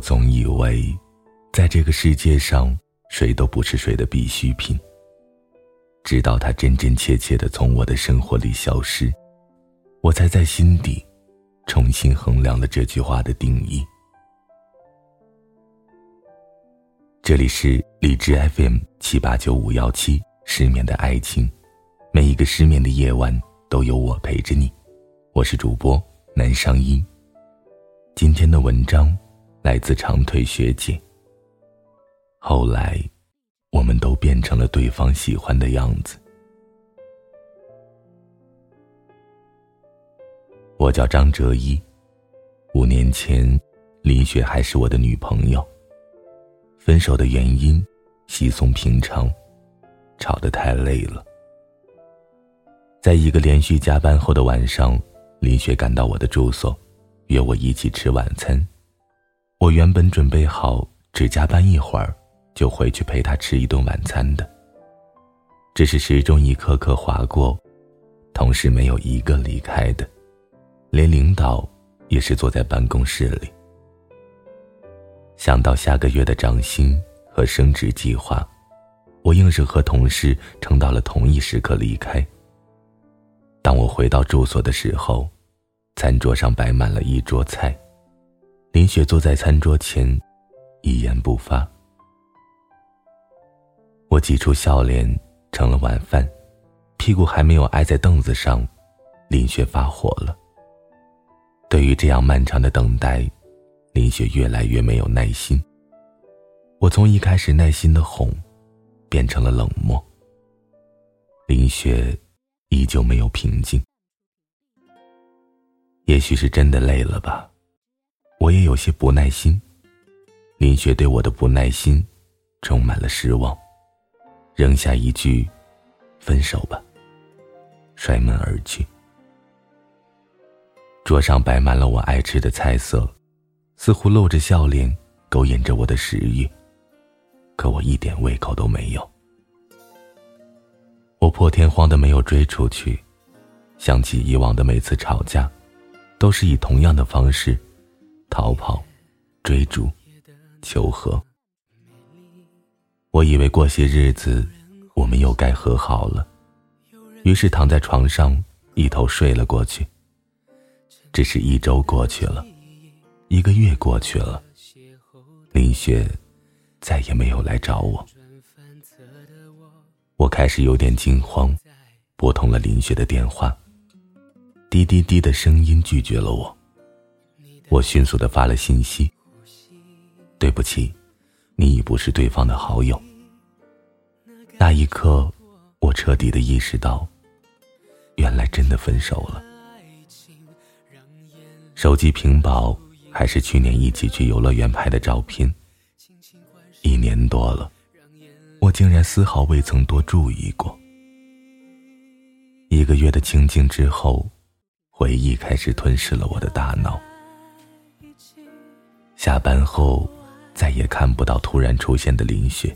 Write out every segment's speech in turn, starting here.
总以为，在这个世界上，谁都不是谁的必需品。直到他真真切切的从我的生活里消失，我才在心底重新衡量了这句话的定义。这里是荔枝 FM 七八九五幺七失眠的爱情，每一个失眠的夜晚都有我陪着你。我是主播南商一。今天的文章来自长腿学姐。后来，我们都变成了对方喜欢的样子。我叫张哲一，五年前，林雪还是我的女朋友。分手的原因稀松平常，吵得太累了。在一个连续加班后的晚上，林雪赶到我的住所。约我一起吃晚餐，我原本准备好只加班一会儿，就回去陪他吃一顿晚餐的。只是时钟一刻刻划过，同事没有一个离开的，连领导也是坐在办公室里。想到下个月的涨薪和升职计划，我硬是和同事撑到了同一时刻离开。当我回到住所的时候。餐桌上摆满了一桌菜，林雪坐在餐桌前，一言不发。我挤出笑脸，盛了晚饭，屁股还没有挨在凳子上，林雪发火了。对于这样漫长的等待，林雪越来越没有耐心。我从一开始耐心的哄，变成了冷漠。林雪依旧没有平静。也许是真的累了吧，我也有些不耐心。林雪对我的不耐心充满了失望，扔下一句“分手吧”，摔门而去。桌上摆满了我爱吃的菜色，似乎露着笑脸勾引着我的食欲，可我一点胃口都没有。我破天荒的没有追出去，想起以往的每次吵架。都是以同样的方式逃跑、追逐、求和。我以为过些日子我们又该和好了，于是躺在床上一头睡了过去。只是一周过去了，一个月过去了，林雪再也没有来找我。我开始有点惊慌，拨通了林雪的电话。滴滴滴的声音拒绝了我，我迅速的发了信息：“对不起，你已不是对方的好友。”那一刻，我彻底的意识到，原来真的分手了。手机屏保还是去年一起去游乐园拍的照片，一年多了，我竟然丝毫未曾多注意过。一个月的清静之后。回忆开始吞噬了我的大脑。下班后，再也看不到突然出现的林雪，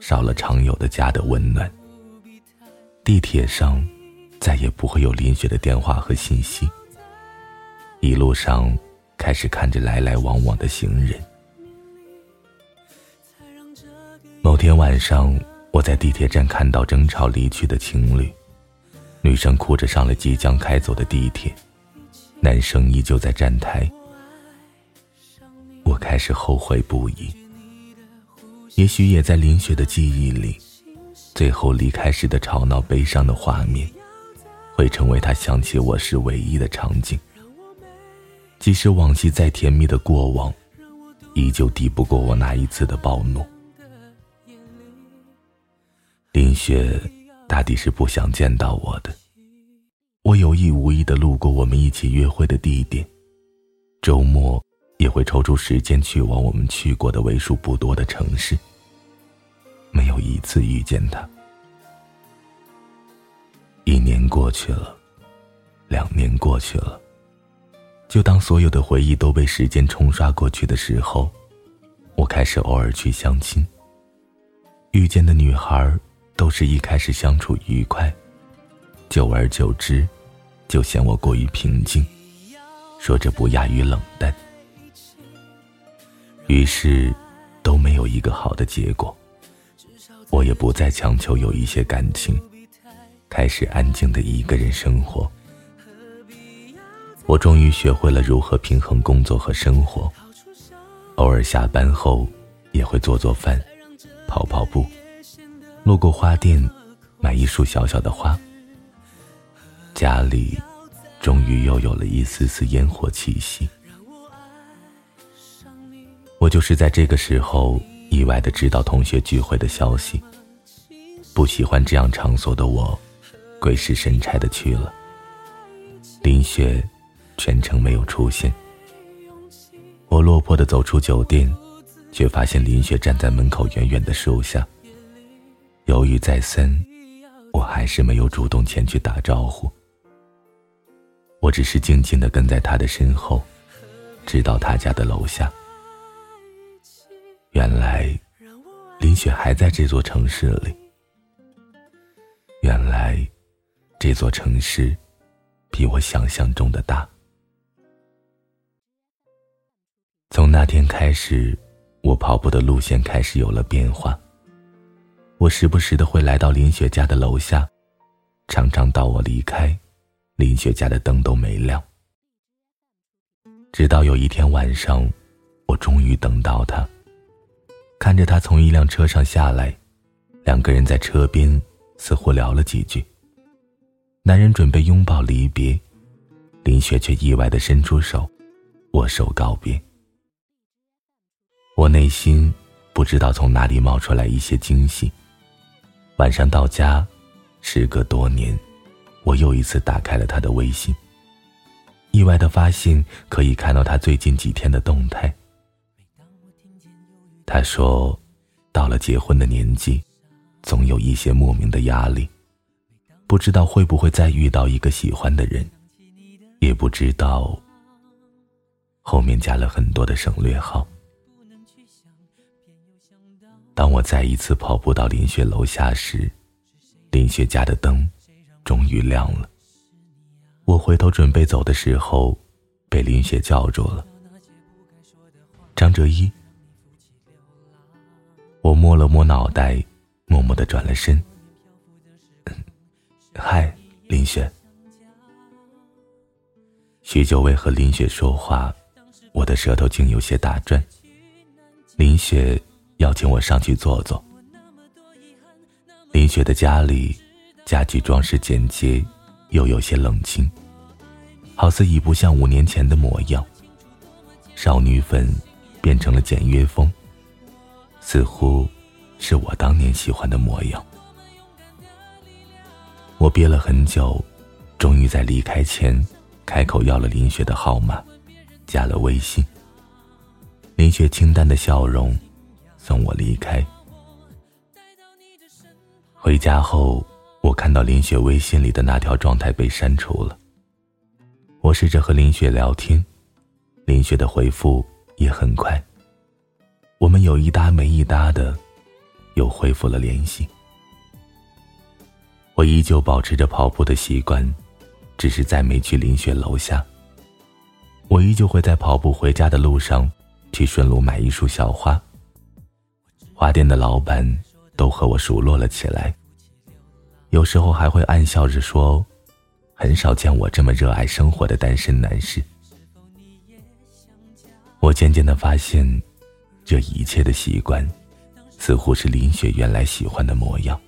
少了常有的家的温暖。地铁上，再也不会有林雪的电话和信息。一路上，开始看着来来往往的行人。某天晚上，我在地铁站看到争吵离去的情侣。女生哭着上了即将开走的地铁，男生依旧在站台。开始后悔不已。也许也在林雪的记忆里，最后离开时的吵闹、悲伤的画面，会成为她想起我时唯一的场景。即使往昔再甜蜜的过往，依旧抵不过我那一次的暴怒。林雪。大抵是不想见到我的。我有意无意的路过我们一起约会的地点，周末也会抽出时间去往我们去过的为数不多的城市。没有一次遇见他。一年过去了，两年过去了，就当所有的回忆都被时间冲刷过去的时候，我开始偶尔去相亲。遇见的女孩。都是一开始相处愉快，久而久之，就嫌我过于平静，说着不亚于冷淡。于是都没有一个好的结果。我也不再强求有一些感情，开始安静的一个人生活。我终于学会了如何平衡工作和生活，偶尔下班后也会做做饭，跑跑步，路过花店买一束小小的花。家里终于又有了一丝丝烟火气息。我就是在这个时候。意外的知道同学聚会的消息，不喜欢这样场所的我，鬼使神差的去了。林雪全程没有出现，我落魄的走出酒店，却发现林雪站在门口远远的树下。犹豫再三，我还是没有主动前去打招呼。我只是静静的跟在她的身后，直到她家的楼下。原来，林雪还在这座城市里。原来，这座城市比我想象中的大。从那天开始，我跑步的路线开始有了变化。我时不时的会来到林雪家的楼下，常常到我离开，林雪家的灯都没亮。直到有一天晚上，我终于等到她。看着他从一辆车上下来，两个人在车边似乎聊了几句。男人准备拥抱离别，林雪却意外的伸出手，握手告别。我内心不知道从哪里冒出来一些惊喜。晚上到家，时隔多年，我又一次打开了他的微信，意外的发现可以看到他最近几天的动态。他说：“到了结婚的年纪，总有一些莫名的压力，不知道会不会再遇到一个喜欢的人，也不知道。”后面加了很多的省略号。当我再一次跑步到林雪楼下时，林雪家的灯终于亮了。我回头准备走的时候，被林雪叫住了。张哲一。我摸了摸脑袋，默默的转了身。嗨，林雪。许久未和林雪说话，我的舌头竟有些打转。林雪邀请我上去坐坐。林雪的家里家具装饰简洁，又有些冷清，好似已不像五年前的模样。少女粉变成了简约风。似乎是我当年喜欢的模样。我憋了很久，终于在离开前开口要了林雪的号码，加了微信。林雪清淡的笑容送我离开。回家后，我看到林雪微信里的那条状态被删除了。我试着和林雪聊天，林雪的回复也很快。我们有一搭没一搭的，又恢复了联系。我依旧保持着跑步的习惯，只是再没去林雪楼下。我依旧会在跑步回家的路上，去顺路买一束小花。花店的老板都和我熟络了起来，有时候还会暗笑着说：“很少见我这么热爱生活的单身男士。”我渐渐的发现。这一切的习惯，似乎是林雪原来喜欢的模样。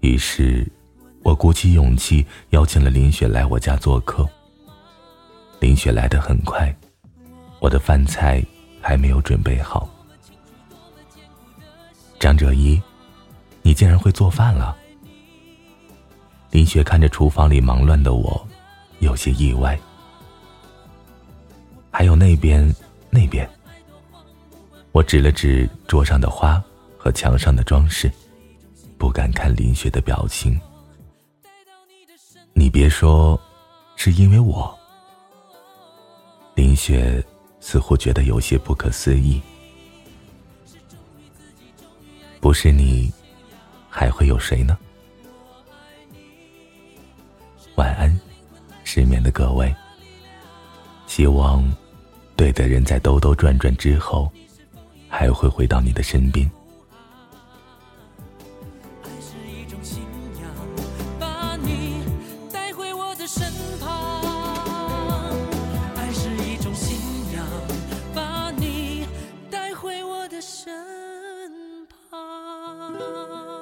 于是，我鼓起勇气邀请了林雪来我家做客。林雪来的很快，我的饭菜还没有准备好。张哲一，你竟然会做饭了？林雪看着厨房里忙乱的我，有些意外。还有那边，那边。我指了指桌上的花和墙上的装饰，不敢看林雪的表情。你别说，是因为我。林雪似乎觉得有些不可思议。不是你，还会有谁呢？晚安，失眠的各位。希望对的人在兜兜转转之后，还会回到你的身边。爱是一种信仰把你带回我的身旁。爱是一种信仰把你带回我的身旁。